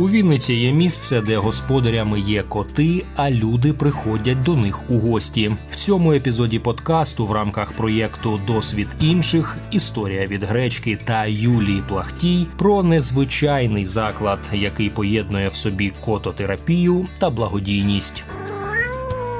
У Вінниці є місце, де господарями є коти, а люди приходять до них у гості. В цьому епізоді подкасту в рамках проєкту Досвід інших історія від гречки та Юлії Плахтій про незвичайний заклад, який поєднує в собі кототерапію та благодійність.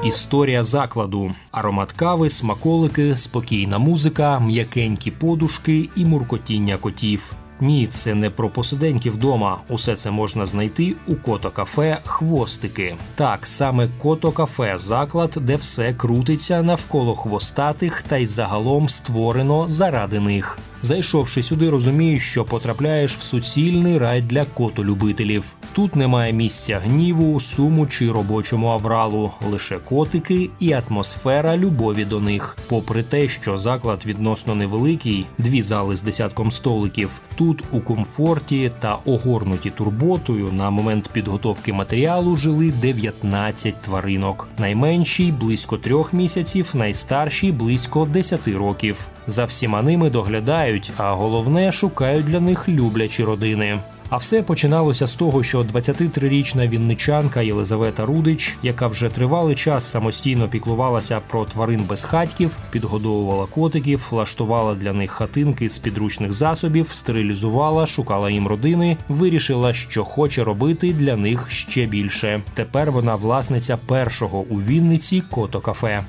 Історія закладу, аромат кави, смаколики, спокійна музика, м'якенькі подушки і муркотіння котів. Ні, це не про посиденьки вдома. Усе це можна знайти у кото-кафе Хвостики. Так, саме кото-кафе заклад, де все крутиться навколо хвостатих та й загалом створено заради них. Зайшовши сюди, розумієш, що потрапляєш в суцільний рай для котолюбителів. Тут немає місця гніву, суму чи робочому авралу, лише котики і атмосфера любові до них. Попри те, що заклад відносно невеликий, дві зали з десятком столиків. Тут у комфорті та огорнуті турботою на момент підготовки матеріалу жили 19 тваринок. Найменшій близько трьох місяців, найстаршій близько 10 років. За всіма ними доглядають, а головне шукають для них люблячі родини. А все починалося з того, що 23-річна вінничанка Єлизавета Рудич, яка вже тривалий час самостійно піклувалася про тварин безхатьків, підгодовувала котиків, влаштувала для них хатинки з підручних засобів, стерилізувала, шукала їм родини, вирішила, що хоче робити для них ще більше. Тепер вона власниця першого у Вінниці кото-кафе.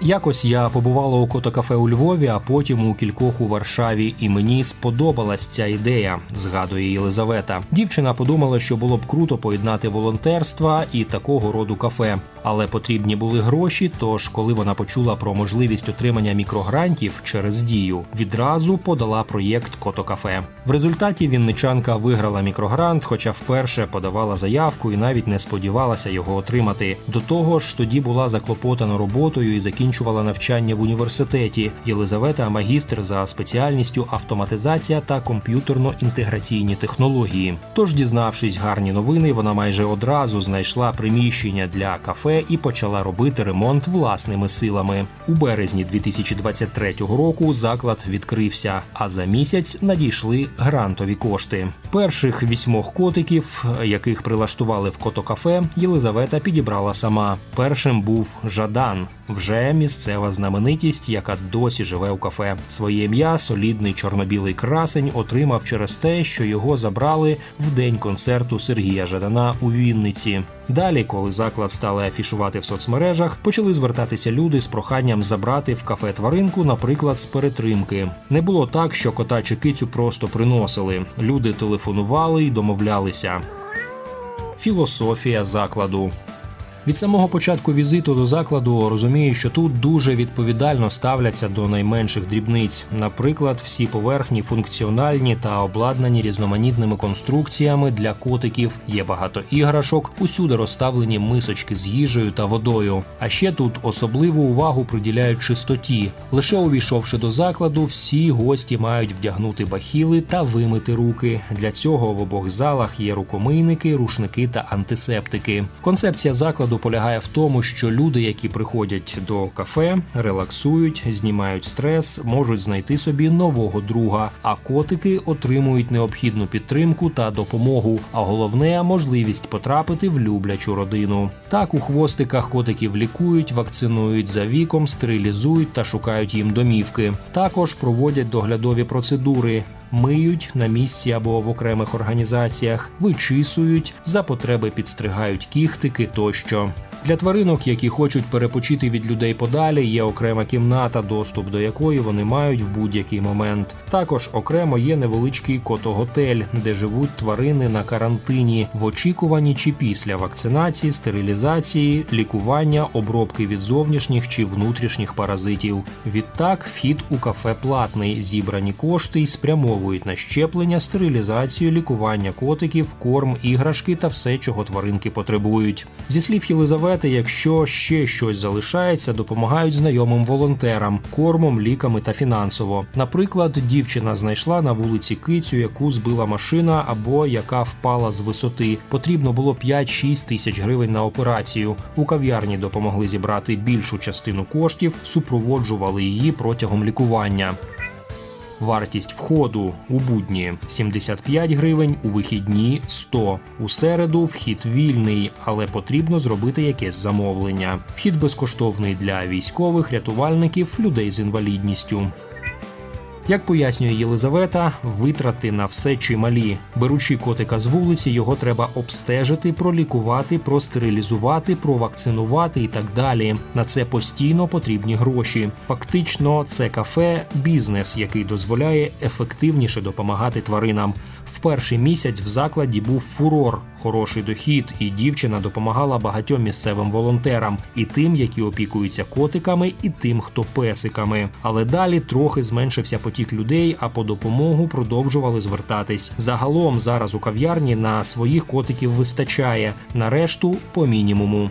Якось я побувала у котокафе у Львові, а потім у кількох у Варшаві, і мені сподобалась ця ідея, згадує Єлизавета. Дівчина подумала, що було б круто поєднати волонтерства і такого роду кафе, але потрібні були гроші. Тож, коли вона почула про можливість отримання мікрогрантів через дію, відразу подала проєкт Котокафе. В результаті вінничанка виграла мікрогрант, хоча вперше подавала заявку і навіть не сподівалася його отримати. До того ж, тоді була заклопотана роботою і закінчила закінчувала навчання в університеті. Єлизавета магістр за спеціальністю автоматизація та комп'ютерно-інтеграційні технології. Тож, дізнавшись гарні новини, вона майже одразу знайшла приміщення для кафе і почала робити ремонт власними силами. У березні 2023 року заклад відкрився, а за місяць надійшли грантові кошти. Перших вісьмох котиків, яких прилаштували в котокафе, Єлизавета підібрала сама. Першим був Жадан, вже місцева знаменитість, яка досі живе у кафе. Своє ім'я солідний чорнобілий красень отримав через те, що його забрали в день концерту Сергія Жадана у Вінниці. Далі, коли заклад стали афішувати в соцмережах, почали звертатися люди з проханням забрати в кафе тваринку, наприклад, з перетримки. Не було так, що кота чи кицю просто приносили. Люди телефонували і домовлялися. Філософія закладу від самого початку візиту до закладу розумію, що тут дуже відповідально ставляться до найменших дрібниць. Наприклад, всі поверхні функціональні та обладнані різноманітними конструкціями для котиків. Є багато іграшок, усюди розставлені мисочки з їжею та водою. А ще тут особливу увагу приділяють чистоті. Лише увійшовши до закладу, всі гості мають вдягнути бахіли та вимити руки. Для цього в обох залах є рукомийники, рушники та антисептики. Концепція закладу полягає в тому, що люди, які приходять до кафе, релаксують, знімають стрес, можуть знайти собі нового друга. А котики отримують необхідну підтримку та допомогу. А головне можливість потрапити в люблячу родину. Так у хвостиках котиків лікують, вакцинують за віком, стерилізують та шукають їм домівки. Також проводять доглядові процедури миють на місці або в окремих організаціях, вичисують, за потреби підстригають кіхтики тощо. Для тваринок, які хочуть перепочити від людей подалі, є окрема кімната, доступ до якої вони мають в будь-який момент. Також окремо є невеличкий котоготель, де живуть тварини на карантині в очікуванні чи після вакцинації, стерилізації, лікування, обробки від зовнішніх чи внутрішніх паразитів. Відтак вхід у кафе платний. Зібрані кошти й спрямовують на щеплення, стерилізацію, лікування котиків, корм, іграшки та все, чого тваринки потребують. Зі слів Єлизавети, бюджети, якщо ще щось залишається, допомагають знайомим волонтерам, кормом, ліками та фінансово. Наприклад, дівчина знайшла на вулиці кицю, яку збила машина або яка впала з висоти. Потрібно було 5-6 тисяч гривень на операцію. У кав'ярні допомогли зібрати більшу частину коштів, супроводжували її протягом лікування. Вартість входу у будні 75 гривень, у вихідні 100. У середу вхід вільний, але потрібно зробити якесь замовлення. Вхід безкоштовний для військових, рятувальників, людей з інвалідністю. Як пояснює Єлизавета, витрати на все чималі. Беручи котика з вулиці, його треба обстежити, пролікувати, простерилізувати, провакцинувати і так далі. На це постійно потрібні гроші. Фактично, це кафе бізнес, який дозволяє ефективніше допомагати тваринам. Перший місяць в закладі був фурор, хороший дохід, і дівчина допомагала багатьом місцевим волонтерам, і тим, які опікуються котиками, і тим, хто песиками. Але далі трохи зменшився потік людей, а по допомогу продовжували звертатись. Загалом зараз у кав'ярні на своїх котиків вистачає, на решту по мінімуму.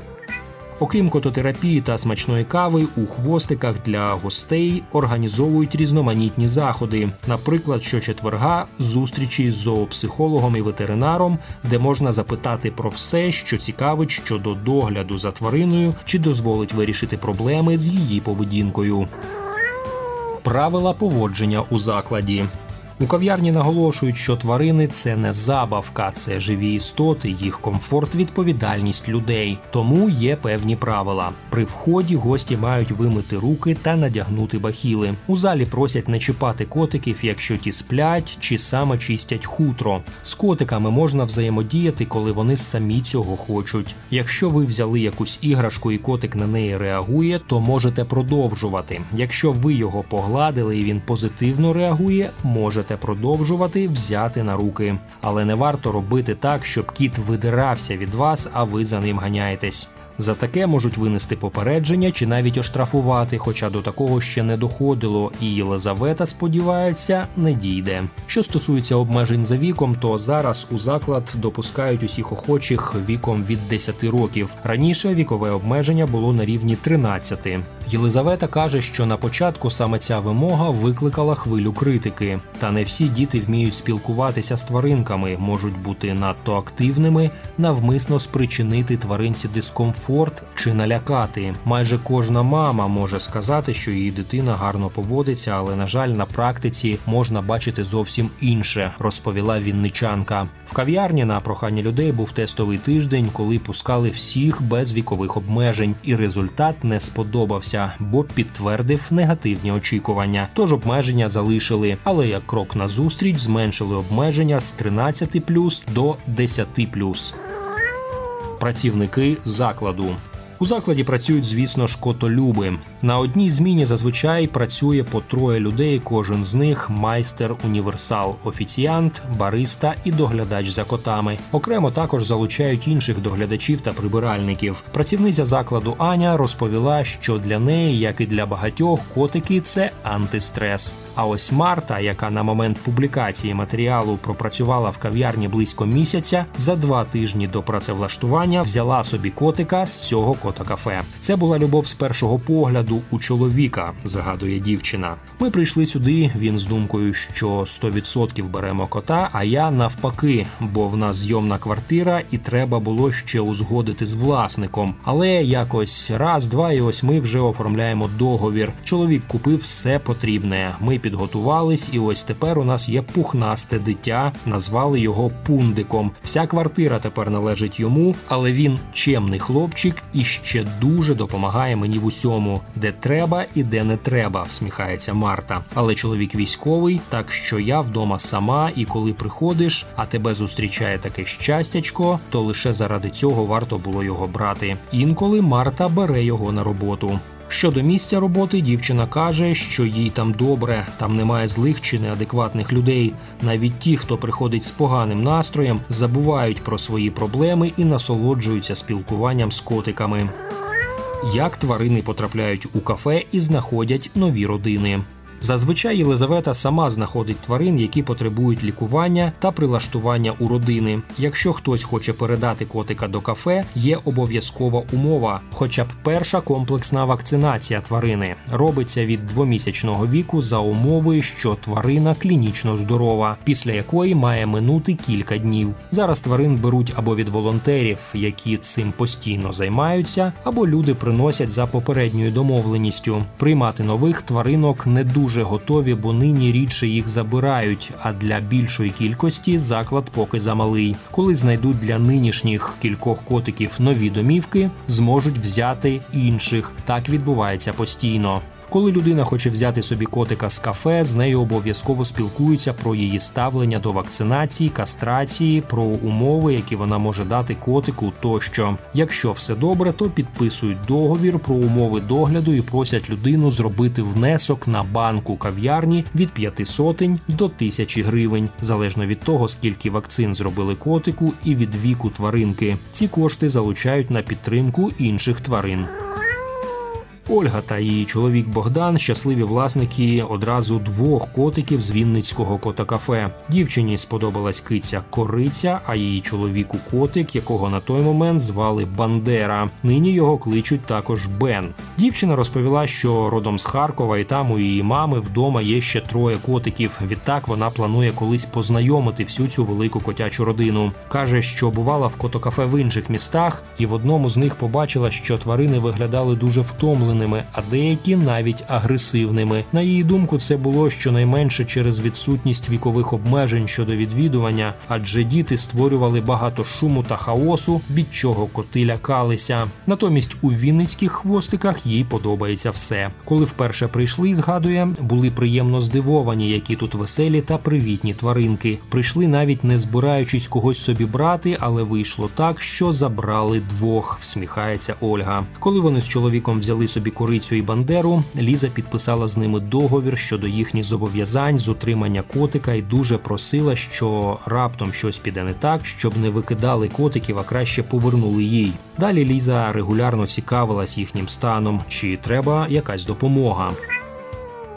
Окрім кототерапії та смачної кави, у хвостиках для гостей організовують різноманітні заходи. Наприклад, щочетверга зустрічі з зоопсихологом і ветеринаром, де можна запитати про все, що цікавить щодо догляду за твариною, чи дозволить вирішити проблеми з її поведінкою. Правила поводження у закладі. У кав'ярні наголошують, що тварини це не забавка, це живі істоти, їх комфорт, відповідальність людей. Тому є певні правила. При вході гості мають вимити руки та надягнути бахіли. У залі просять не чіпати котиків, якщо ті сплять чи саме чистять хутро. З котиками можна взаємодіяти, коли вони самі цього хочуть. Якщо ви взяли якусь іграшку і котик на неї реагує, то можете продовжувати. Якщо ви його погладили і він позитивно реагує, можете можете продовжувати взяти на руки. Але не варто робити так, щоб кіт видирався від вас, а ви за ним ганяєтесь. За таке можуть винести попередження чи навіть оштрафувати, хоча до такого ще не доходило, і Єлизавета, сподівається, не дійде. Що стосується обмежень за віком, то зараз у заклад допускають усіх охочих віком від 10 років. Раніше вікове обмеження було на рівні 13. Єлизавета каже, що на початку саме ця вимога викликала хвилю критики. Та не всі діти вміють спілкуватися з тваринками, можуть бути надто активними, навмисно спричинити тваринці дискомфорт комфорт чи налякати. Майже кожна мама може сказати, що її дитина гарно поводиться, але на жаль, на практиці можна бачити зовсім інше, розповіла вінничанка. В кав'ярні на прохання людей був тестовий тиждень, коли пускали всіх без вікових обмежень, і результат не сподобався, бо підтвердив негативні очікування. Тож обмеження залишили, але як крок назустріч зменшили обмеження з 13+, до 10+ працівники закладу. У закладі працюють, звісно, шкотолюби. На одній зміні зазвичай працює по троє людей. Кожен з них майстер універсал, офіціант, бариста і доглядач за котами. Окремо також залучають інших доглядачів та прибиральників. Працівниця закладу Аня розповіла, що для неї, як і для багатьох, котики це антистрес. А ось Марта, яка на момент публікації матеріалу пропрацювала в кав'ярні близько місяця, за два тижні до працевлаштування взяла собі котика з цього кота кафе. Це була любов з першого погляду у чоловіка, згадує дівчина. Ми прийшли сюди. Він з думкою, що 100% беремо кота. А я навпаки, бо в нас зйомна квартира, і треба було ще узгодити з власником. Але якось раз, два, і ось ми вже оформляємо договір. Чоловік купив все потрібне. Ми підготувались, і ось тепер у нас є пухнасте дитя. Назвали його пундиком. Вся квартира тепер належить йому, але він чемний хлопчик і ще дуже допомагає мені в усьому, де треба і де не треба, всміхається Марта. Але чоловік військовий, так що я вдома сама, і коли приходиш, а тебе зустрічає таке щастячко, то лише заради цього варто було його брати. Інколи Марта бере його на роботу. Щодо місця роботи, дівчина каже, що їй там добре, там немає злих чи неадекватних людей. Навіть ті, хто приходить з поганим настроєм, забувають про свої проблеми і насолоджуються спілкуванням з котиками. Як тварини потрапляють у кафе і знаходять нові родини. Зазвичай Єлизавета сама знаходить тварин, які потребують лікування та прилаштування у родини. Якщо хтось хоче передати котика до кафе, є обов'язкова умова, хоча б перша комплексна вакцинація тварини робиться від двомісячного віку за умови, що тварина клінічно здорова, після якої має минути кілька днів. Зараз тварин беруть або від волонтерів, які цим постійно займаються, або люди приносять за попередньою домовленістю. Приймати нових тваринок не дуже дуже готові, бо нині рідше їх забирають. А для більшої кількості заклад поки замалий. Коли знайдуть для нинішніх кількох котиків нові домівки, зможуть взяти інших. Так відбувається постійно. Коли людина хоче взяти собі котика з кафе, з нею обов'язково спілкуються про її ставлення до вакцинації, кастрації, про умови, які вона може дати котику. Тощо, якщо все добре, то підписують договір про умови догляду і просять людину зробити внесок на банку кав'ярні від п'яти сотень до тисячі гривень, залежно від того, скільки вакцин зробили котику і від віку тваринки. Ці кошти залучають на підтримку інших тварин. Ольга та її чоловік Богдан щасливі власники одразу двох котиків з Вінницького кота-кафе. Дівчині сподобалась киця кориця, а її чоловіку котик, якого на той момент звали Бандера. Нині його кличуть також Бен. Дівчина розповіла, що родом з Харкова і там у її мами вдома є ще троє котиків. Відтак вона планує колись познайомити всю цю велику котячу родину. каже, що бувала в котокафе в інших містах, і в одному з них побачила, що тварини виглядали дуже втомлені втомленими, а деякі навіть агресивними. На її думку, це було щонайменше через відсутність вікових обмежень щодо відвідування, адже діти створювали багато шуму та хаосу, від чого коти лякалися. Натомість у вінницьких хвостиках їй подобається все. Коли вперше прийшли, згадує, були приємно здивовані, які тут веселі та привітні тваринки. Прийшли навіть не збираючись когось собі брати, але вийшло так, що забрали двох. Всміхається Ольга. Коли вони з чоловіком взяли собі собі корицю і бандеру, Ліза підписала з ними договір щодо їхніх зобов'язань з утримання котика і дуже просила, що раптом щось піде не так, щоб не викидали котиків, а краще повернули їй. Далі Ліза регулярно цікавилась їхнім станом, чи треба якась допомога.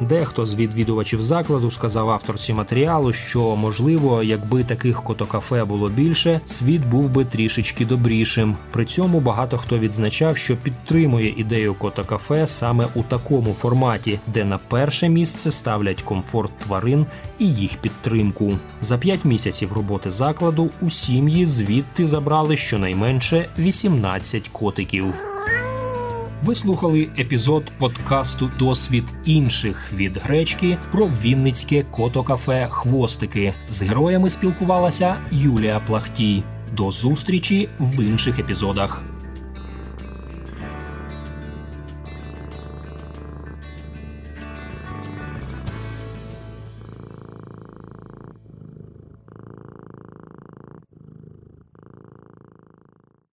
Дехто з відвідувачів закладу сказав авторці матеріалу, що можливо, якби таких котокафе було більше, світ був би трішечки добрішим. При цьому багато хто відзначав, що підтримує ідею котокафе саме у такому форматі, де на перше місце ставлять комфорт тварин і їх підтримку. За п'ять місяців роботи закладу у сім'ї звідти забрали щонайменше 18 котиків. Ви слухали епізод подкасту Досвід інших від гречки про Вінницьке котокафе Хвостики. З героями спілкувалася Юлія Плахтій. До зустрічі в інших епізодах.